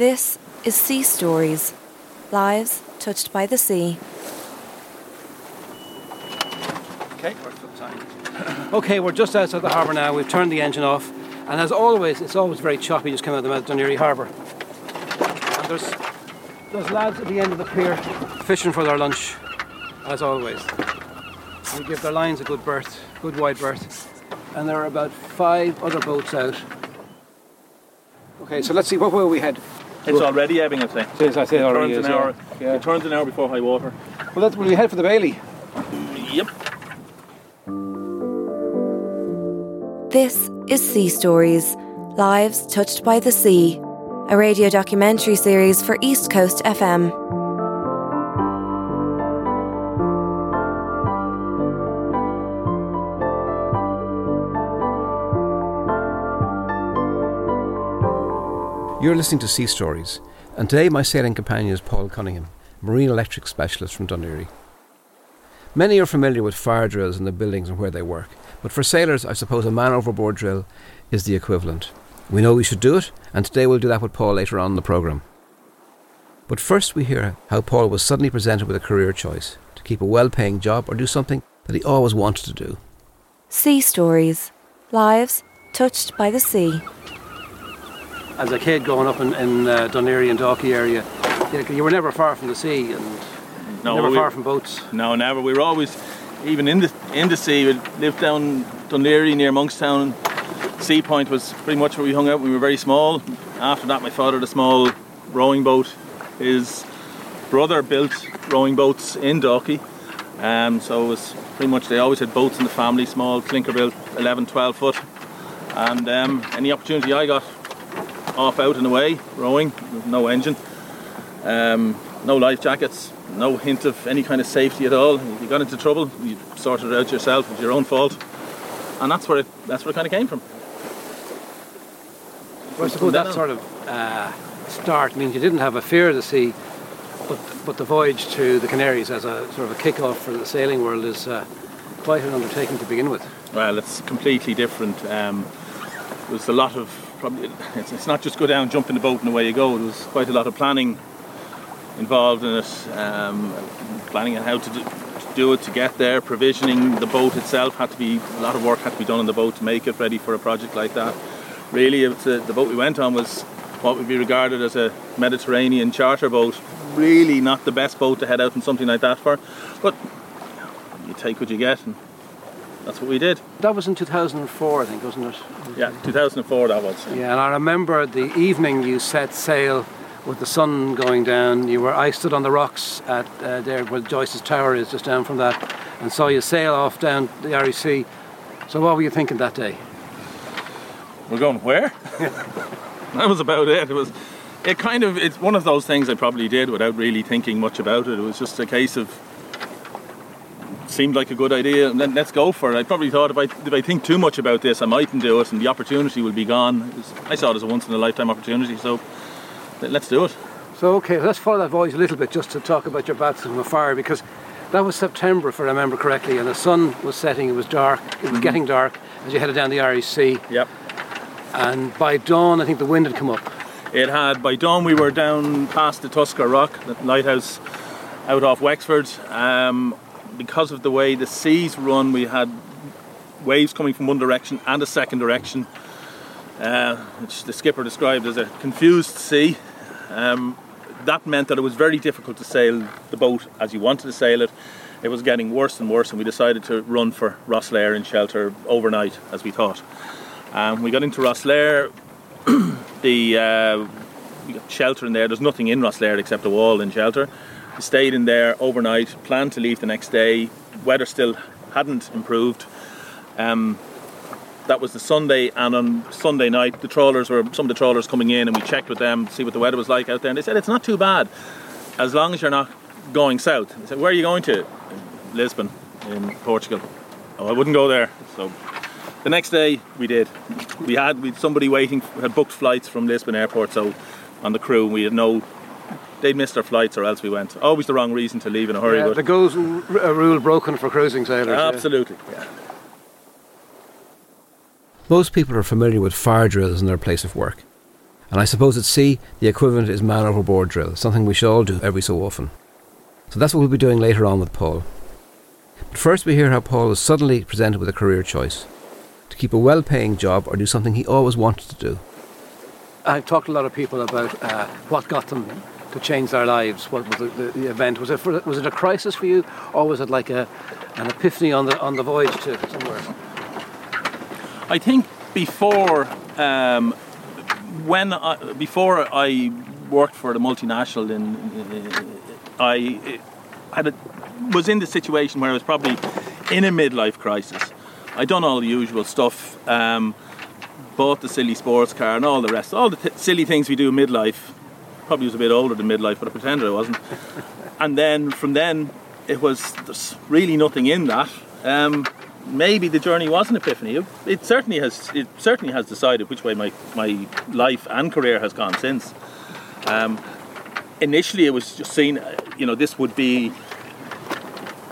This is Sea Stories Lives Touched by the Sea. Okay, we're okay, we're just outside the harbour now. We've turned the engine off, and as always, it's always very choppy just coming out of the mouth Harbour. And there's there's lads at the end of the pier fishing for their lunch, as always. They give their lines a good berth, good wide berth, and there are about five other boats out. Okay, so let's see what way we head. It's already ebbing, I'd say. It is, I say it It already turns is, an yeah. hour. Yeah. It turns an hour before high water. Well, that's when we head for the Baily. Yep. This is Sea Stories Lives Touched by the Sea, a radio documentary series for East Coast FM. You're listening to Sea Stories, and today my sailing companion is Paul Cunningham, marine electric specialist from Dunleary. Many are familiar with fire drills in the buildings and where they work, but for sailors, I suppose a man overboard drill is the equivalent. We know we should do it, and today we'll do that with Paul later on in the programme. But first, we hear how Paul was suddenly presented with a career choice to keep a well paying job or do something that he always wanted to do. Sea Stories Lives Touched by the Sea. As a kid growing up in, in uh, Dunleary and Dalkey area, you, you were never far from the sea and No, never we- far from boats. No, never. We were always, even in the in the sea. We lived down Dunleary near Monkstown. Seapoint was pretty much where we hung out when we were very small. After that, my father had a small rowing boat. His brother built rowing boats in Dalkey. Um, so it was pretty much they always had boats in the family, small clinker built 11, 12 foot. And um, any opportunity I got, off out and away, rowing, no engine, um, no life jackets, no hint of any kind of safety at all. If you got into trouble, you sorted it out yourself. It was your own fault, and that's where it that's where it kind of came from. Well, I suppose that sort of uh, start means you didn't have a fear of the sea, but but the voyage to the Canaries as a sort of a kick-off for the sailing world is uh, quite an undertaking to begin with. Well, it's completely different. Um, there's a lot of probably it's, it's not just go down, jump in the boat, and away you go. There was quite a lot of planning involved in it, um, planning on how to do, to do it, to get there, provisioning the boat itself had to be a lot of work had to be done on the boat to make it ready for a project like that. Really, a, the boat we went on was what would be regarded as a Mediterranean charter boat. Really, not the best boat to head out in something like that for, but you take what you get, and that's what we did. That was in 2004, I think, wasn't it? Yeah, 2004 that was. Yeah, and I remember the evening you set sail with the sun going down. You were I stood on the rocks at uh, there where Joyce's Tower is, just down from that, and saw you sail off down the REC. So what were you thinking that day? We're going where? that was about it. It was. It kind of. It's one of those things I probably did without really thinking much about it. It was just a case of. Seemed like a good idea, and then let's go for it. I probably thought if I if I think too much about this, I mightn't do it, and the opportunity will be gone. Was- I saw it as a once in a lifetime opportunity, so let- let's do it. So okay, let's follow that voice a little bit just to talk about your baptism of fire because that was September, if I remember correctly, and the sun was setting. It was dark. It was getting dark as you headed down the REC, Yep. and by dawn, I think the wind had come up. It had by dawn we were down past the Tuskar Rock, the lighthouse out off Wexford. Um, because of the way the seas run, we had waves coming from one direction and a second direction, uh, which the skipper described as a confused sea. Um, that meant that it was very difficult to sail the boat as you wanted to sail it. It was getting worse and worse, and we decided to run for Rosslare in shelter overnight, as we thought. Um, we got into Rosslare. the uh, shelter in there. There's nothing in Rosslare except a wall and shelter. Stayed in there overnight. Planned to leave the next day. Weather still hadn't improved. Um, that was the Sunday, and on Sunday night, the trawlers were some of the trawlers coming in, and we checked with them to see what the weather was like out there. And they said it's not too bad, as long as you're not going south. I said, where are you going to? Lisbon, in Portugal. Oh, I wouldn't go there. So the next day we did. We had somebody waiting had booked flights from Lisbon airport, so on the crew we had no. They'd missed their flights, or else we went. Always the wrong reason to leave in a hurry. Yeah, but the goes r- a rule broken for cruising sailors. absolutely. Yeah. Most people are familiar with fire drills in their place of work. And I suppose at sea, the equivalent is man overboard drill, something we should all do every so often. So that's what we'll be doing later on with Paul. But first, we hear how Paul was suddenly presented with a career choice to keep a well paying job or do something he always wanted to do. I've talked to a lot of people about uh, what got them to change their lives. What was the, the, event? Was it was it a crisis for you, or was it like a, an epiphany on the on the voyage to somewhere? I think before um, when I, before I worked for the multinational, in, I had a, was in the situation where I was probably in a midlife crisis. I'd done all the usual stuff, um, bought the silly sports car and all the rest, all the th- silly things we do midlife. Probably was a bit older than midlife, but I pretended I wasn't. and then from then, it was there's really nothing in that. Um, maybe the journey was an epiphany. It, it, certainly has. It certainly has decided which way my, my life and career has gone since. Um, initially, it was just seen. You know, this would be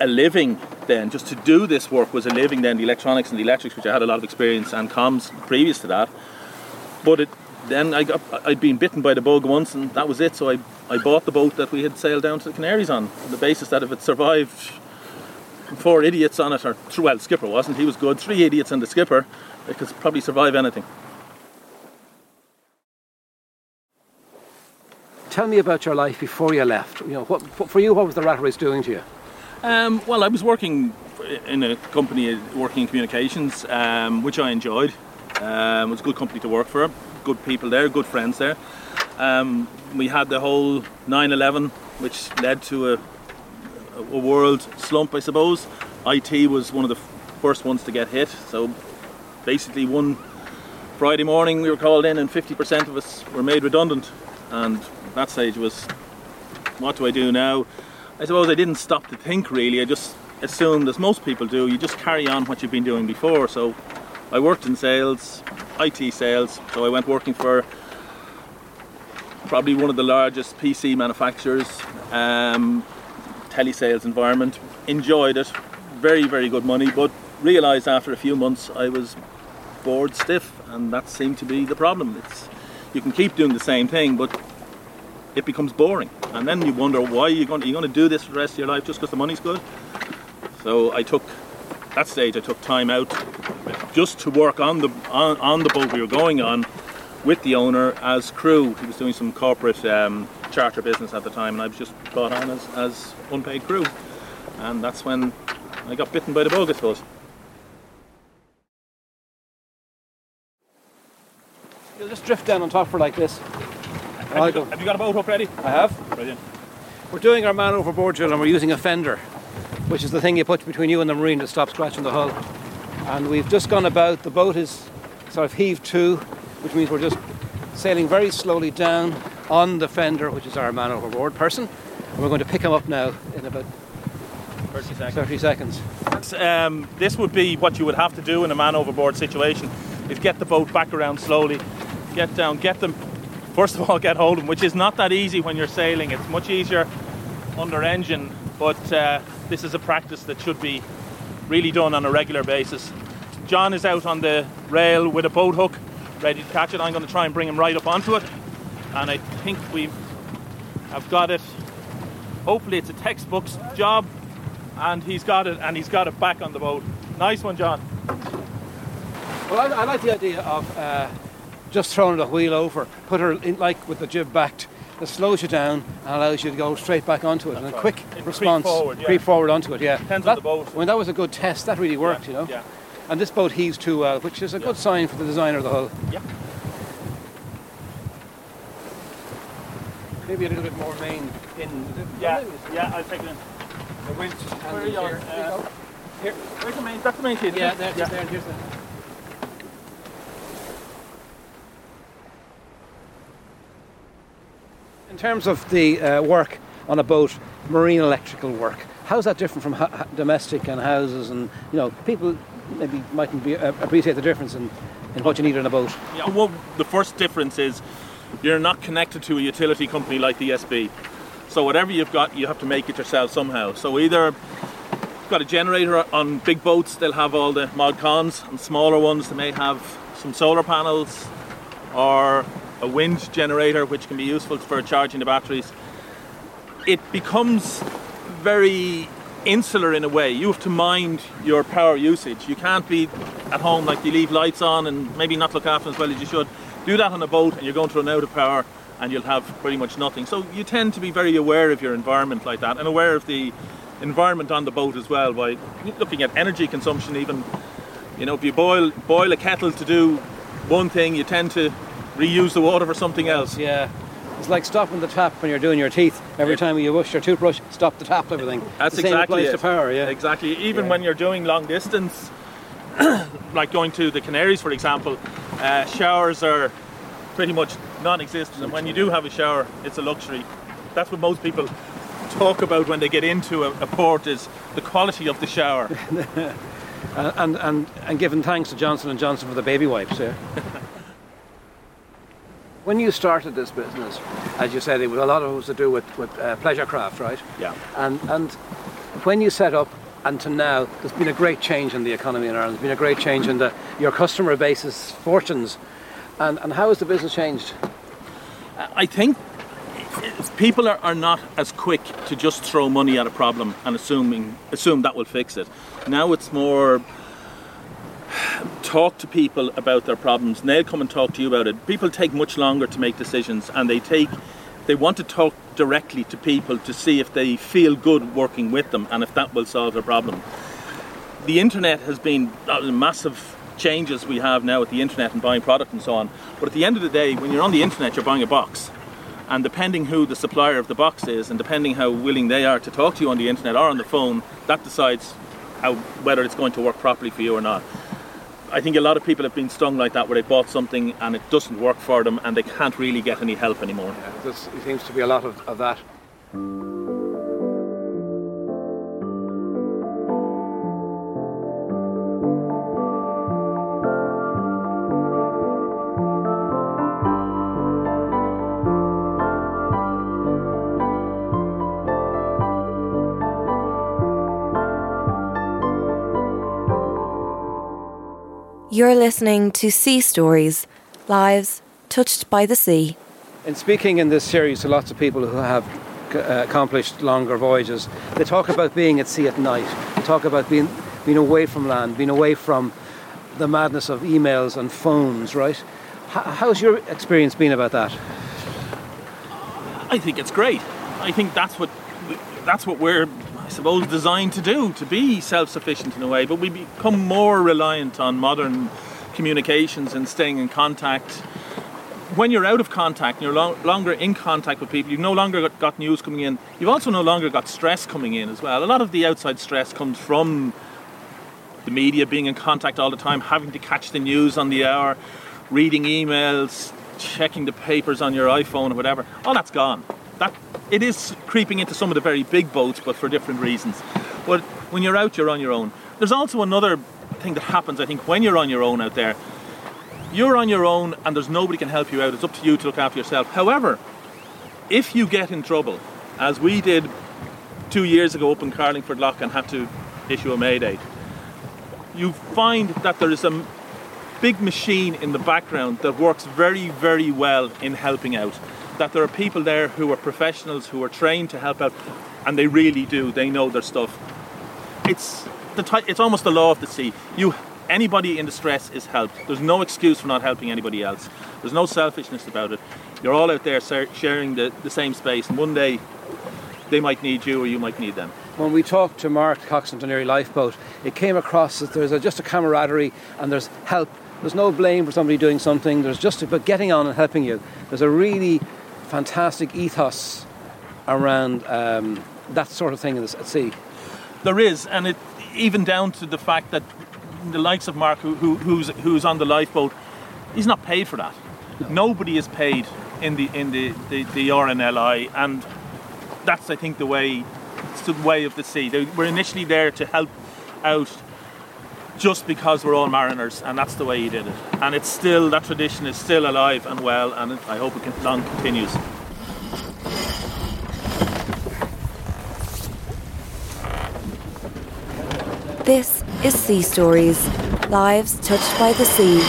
a living. Then, just to do this work was a living. Then the electronics and the electrics, which I had a lot of experience and comms previous to that. But it, then I got I'd been bitten by the bug once, and that was it. So I I bought the boat that we had sailed down to the Canaries on, on the basis that if it survived four idiots on it, or well, the skipper wasn't. He was good. Three idiots and the skipper. They could probably survive anything. Tell me about your life before you left. You know, what, for you, what was the rat race doing to you? Um, well, I was working in a company working in communications, um, which I enjoyed. Um, it was a good company to work for. Good people there, good friends there. Um, we had the whole 9/11, which led to a a world slump, I suppose. IT was one of the first ones to get hit. So basically, one Friday morning we were called in, and 50% of us were made redundant. And that stage was, what do I do now? I suppose I didn't stop to think really. I just assumed, as most people do, you just carry on what you've been doing before. So I worked in sales, IT sales. So I went working for probably one of the largest PC manufacturers. Um, telesales environment. Enjoyed it, very very good money, but realised after a few months I was bored stiff, and that seemed to be the problem. It's you can keep doing the same thing, but it becomes boring, and then you wonder why you're going to, you're going to do this for the rest of your life just because the money's good. So I took that stage. I took time out just to work on the on, on the boat we were going on with the owner as crew. He was doing some corporate um, charter business at the time, and I was just brought on as, as unpaid crew. And that's when I got bitten by the bug, I suppose. You'll just drift down on top for like this. Have, you, have you got a boat up ready? I have. Brilliant. We're doing our man overboard drill and we're using a fender, which is the thing you put between you and the marine to stop scratching the hull. And we've just gone about, the boat is sort of heaved to, which means we're just sailing very slowly down on the fender, which is our man overboard person. And we're going to pick him up now in about 30 seconds. 30 seconds. Um, this would be what you would have to do in a man overboard situation is get the boat back around slowly, get down, get them, first of all, get hold of them, which is not that easy when you're sailing. It's much easier under engine, but uh, this is a practice that should be really done on a regular basis. John is out on the rail with a boat hook, ready to catch it. I'm going to try and bring him right up onto it and I think we have got it. Hopefully, it's a textbook job, and he's got it, and he's got it back on the boat. Nice one, John. Well, I, I like the idea of uh, just throwing the wheel over, put her in like with the jib backed. It slows you down and allows you to go straight back onto it, That's and a right. quick Creep response, forward, yeah. creep forward onto it. Yeah, Depends that, on the boat. When that was a good test, that really worked, you know. Yeah. And this boat heaves too well, which is a Yeah. good sign for the designer of the hull. Yeah. Maybe a little bit more main in. Yeah. Yeah. I'll take it in. The winch Where are and you on? here. There you Uh, go. Here. Where's the main? That's the main sheet. Yeah, there, it? there, here's the. Terms of the uh, work on a boat, marine electrical work, how's that different from ha- domestic and houses? And you know, people maybe mightn't be, uh, appreciate the difference in, in what you need on a boat. Yeah, well, the first difference is you're not connected to a utility company like the ESB. So whatever you've got, you have to make it yourself somehow. So either you've got a generator on big boats, they'll have all the mod cons, and smaller ones they may have some solar panels, or a wind generator, which can be useful for charging the batteries. It becomes very insular in a way. You have to mind your power usage. You can't be at home like you leave lights on and maybe not look after them as well as you should. Do that on a boat and you're going to run out of power and you'll have pretty much nothing. So you tend to be very aware of your environment like that and aware of the environment on the boat as well by looking at energy consumption even you know if you boil boil a kettle to do one thing you tend to reuse the water for something else Yeah. It's like stopping the tap when you're doing your teeth. Every time you wash your toothbrush, stop the tap, everything. That's the same exactly applies it. to power, yeah. Exactly. Even Yeah. when you're doing long distance, like going to the Canaries, for example, uh, showers are pretty much non-existent. And when you do have a shower, it's a luxury. That's what most people talk about when they get into a, a port is the quality of the shower. Uh, and, and, and giving thanks to Johnson and Johnson for the baby wipes, yeah. when you started this business, as you said, it was a lot of it was to do with, with uh, pleasure craft, right? Yeah. And, and when you set up and to now, there's been a great change in the economy in Ireland. There's been a great change in the, your customer base's fortunes. And, and how has the business changed? I think people are, are not as quick to just throw money at a problem and assuming assume that will fix it. Now it's more talk to people about their problems and they'll come and talk to you about it. People take much longer to make decisions and they take they want to talk directly to people to see if they feel good working with them and if that will solve their problem. The internet has been uh, massive changes we have now with the internet and buying product and so on. But at the end of the day, when you're on the internet, you're buying a box. And depending who the supplier of the box is, and depending how willing they are to talk to you on the internet or on the phone, that decides how whether it's going to work properly for you or not. I think a lot of people have been stung like that, where they bought something and it doesn't work for them, and they can't really get any help anymore. Yeah, There seems to be a lot of, of that. You're listening to Sea Stories, lives touched by the sea. In speaking in this series to lots of people who have uh, accomplished longer voyages, they talk about being at sea at night. They talk about being being away from land, being away from the madness of emails and phones. Right? How's your experience been about that? I think it's great. I think that's what that's what we're, I suppose, designed to do to be self-sufficient in a way. But we become more reliant on modern communications and staying in contact. When you're out of contact, you're lo- longer in contact with people. You've no longer got, got news coming in. You've also no longer got stress coming in as well. A lot of the outside stress comes from the media being in contact all the time, having to catch the news on the hour, reading emails, checking the papers on your iPhone or whatever. All that's gone. That it is creeping into some of the very big boats, but for different reasons. But when you're out, you're on your own. There's also another thing that happens. I think when you're on your own out there, you're on your own, and there's nobody can help you out. It's up to you to look after yourself. However, if you get in trouble, as we did two years ago up in Carlingford Lough and had to issue a mayday, you find that there is a big machine in the background that works very, very well in helping out. That there are people there who are professionals who are trained to help out, and they really do. They know their stuff. It's the ty- it's almost the law of the sea. You anybody in distress is helped. There's no excuse for not helping anybody else. There's no selfishness about it. You're all out there sharing the, the same space, and one day they might need you or you might need them. When we talked to Mark Coxon Dunleary Lifeboat, it came across that there's a, just a camaraderie and there's help. There's no blame for somebody doing something. There's just about getting on and helping you. There's a really fantastic ethos around um, that sort of thing at sea. There is, and it even down to the fact that the likes of Mark, who, who, who's who's on the lifeboat, he's not paid for that. Nobody is paid in the in the, the, the RNLI, and that's I think the way it's the way of the sea. They, we're initially there to help out just because we're all mariners, and that's the way he did it. And it's still that tradition is still alive and well, and I hope it can, long continues. This is Sea Stories, lives touched by the sea.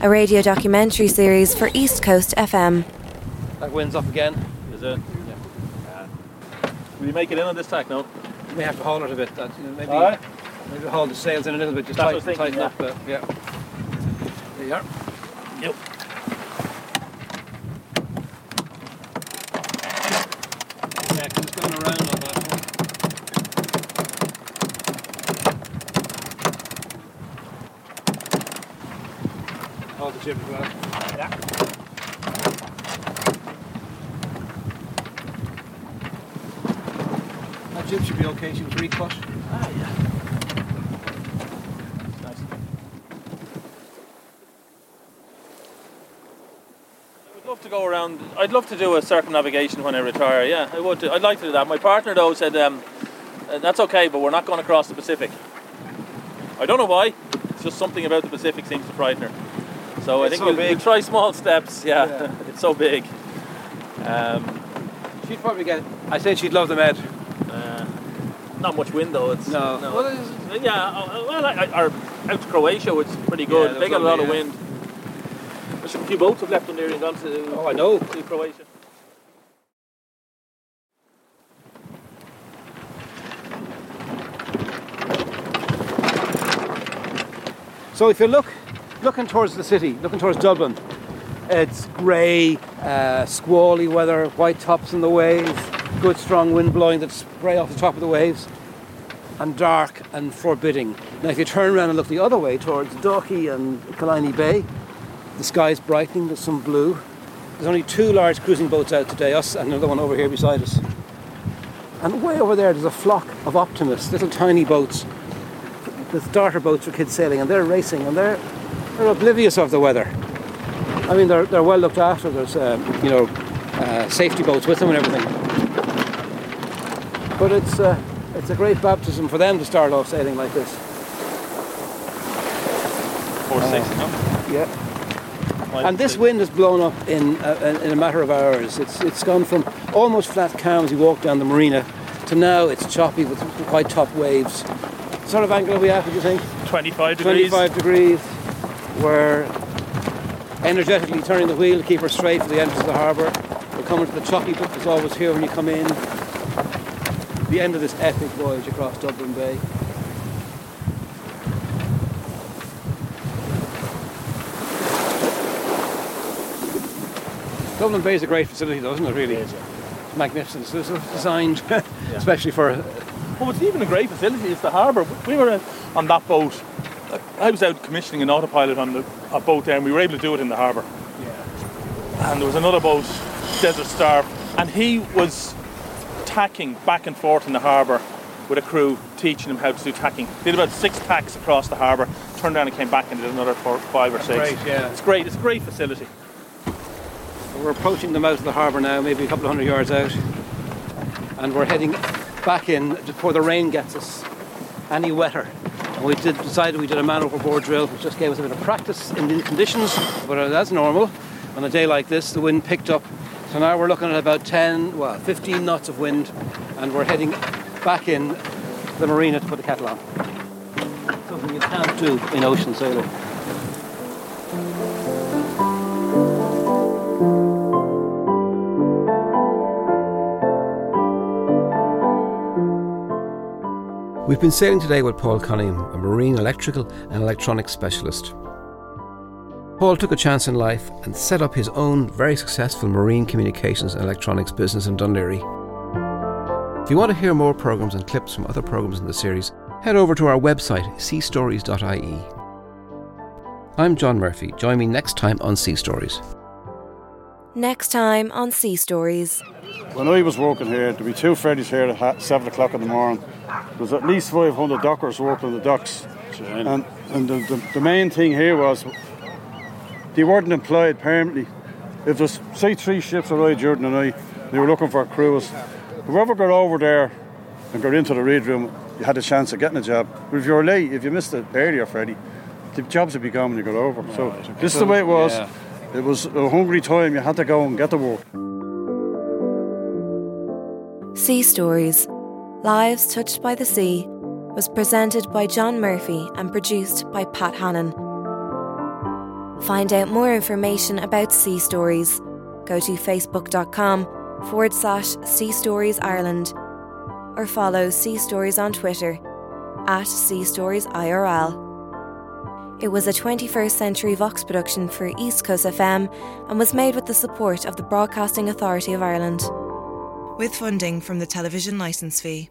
a radio documentary series for East Coast FM. That wind's up again. Is it? Yeah. Will you make it in on this tack No. You may have to haul it a bit. That, you know, maybe, Alright. Maybe haul the sails in a little bit. Just That's tighten, what I up. But, yeah. There you are. Yep. Yeah, 'cause it's going around on that. All the jib as well. Yeah. That jib should be okay. She was recut. Ah, yeah. Nice. I would love to go around. I'd love to do a circumnavigation when I retire. Yeah, I would. do- I'd like to do that. My partner though said um, uh, that's okay, but we're not going across the Pacific. I don't know why. It's just something about the Pacific seems to frighten her. So I think so we'll, we'll try small steps. Yeah, Yeah. it's so big. Um, She'd probably get. I said she'd love the med. uh, not much wind though. It's No. no. Well, it's- yeah, uh, well, I, I, or out to Croatia, is pretty good. Yeah, they got a lot of wind. A few boats have left on there and gone to, Oh, I know. to Croatia. So if you look, looking towards the city, looking towards Dublin, it's grey, uh, squally weather, white tops in the waves, good strong wind blowing that spray off the top of the waves, and dark and forbidding. Now if you turn around and look the other way towards Dalkey and Killiney Bay, the sky's brightening, there's some blue. There's only two large cruising boats out today, us and another one over here beside us. And way over there there's a flock of optimists, little tiny boats with darter boats for kids sailing, and they're racing, and they're they're oblivious of the weather. I mean, they're they're well looked after. There's um, you know uh, safety boats with them and everything. But it's uh, it's a great baptism for them to start off sailing like this. Four six, no? Yeah. And this wind has blown up in uh, a, in a matter of hours. It's it's gone from almost flat calm as you walk down the marina to now it's choppy with quite top waves. What sort of angle are we at? Would you think? 25 degrees. 25 degrees. We're energetically turning the wheel to keep her straight for the entrance of the harbour. We're coming to the choppy bit that's always here when you come in. The end of this epic voyage across Dublin Bay. Dublin Bay is a great facility, though, isn't it? Really, It is, it's magnificent. It's designed, especially for Oh, it's even a great facility. It's the harbour. We were uh, on that boat. I was out commissioning an autopilot on the a boat there, and we were able to do it in the harbour. Yeah. And there was another boat, Desert Star, and he was tacking back and forth in the harbour with a crew, teaching him how to do tacking. Did about six tacks across the harbour, turned around and came back and did another four, five or six. great, yeah. It's great. It's a great facility. We're approaching the mouth of the harbour now, maybe a couple of hundred yards out, and we're heading back in before the rain gets us any wetter. And we did decided we did a man overboard drill, which just gave us a bit of practice in the conditions, but uh, that's normal. On a day like this, the wind picked up, so now we're looking at about 10, well, 15 knots of wind, and we're heading back in the marina to put the kettle on. Something you can't do in ocean sailing. We've been sailing today with Paul Cunningham, a marine electrical and electronics specialist. Paul took a chance in life and set up his own very successful marine communications and electronics business in Dunleary. If you want to hear more programs and clips from other programs in the series, head over to our website seastories.ie. I'm John Murphy. Join me next time on Sea Stories. Next time on Sea Stories. When I was working here, there'd be two Freddies here at 7 o'clock in the morning. There was at least 500 dockers working on the docks. And, and the, the, the main thing here was they weren't employed permanently. If there's, say, three ships arrived during the night, they were looking for crews. Whoever got over there and got into the read room, you had a chance of getting a job. But if you were late, if you missed it earlier, Freddie, the jobs would be gone when you got over. So this is the way it was. Yeah. It was a hungry time. You had to go and get the work. Sea Stories Lives Touched by the Sea was presented by John Murphy and produced by Pat Hannon. Find out more information about Sea Stories. Go to facebook.com forward slash Sea Stories Ireland or follow Sea Stories on Twitter at Sea Stories IRL. It was a 21st Century Vox production for East Coast FM and was made with the support of the Broadcasting Authority of Ireland. With funding from the television licence fee.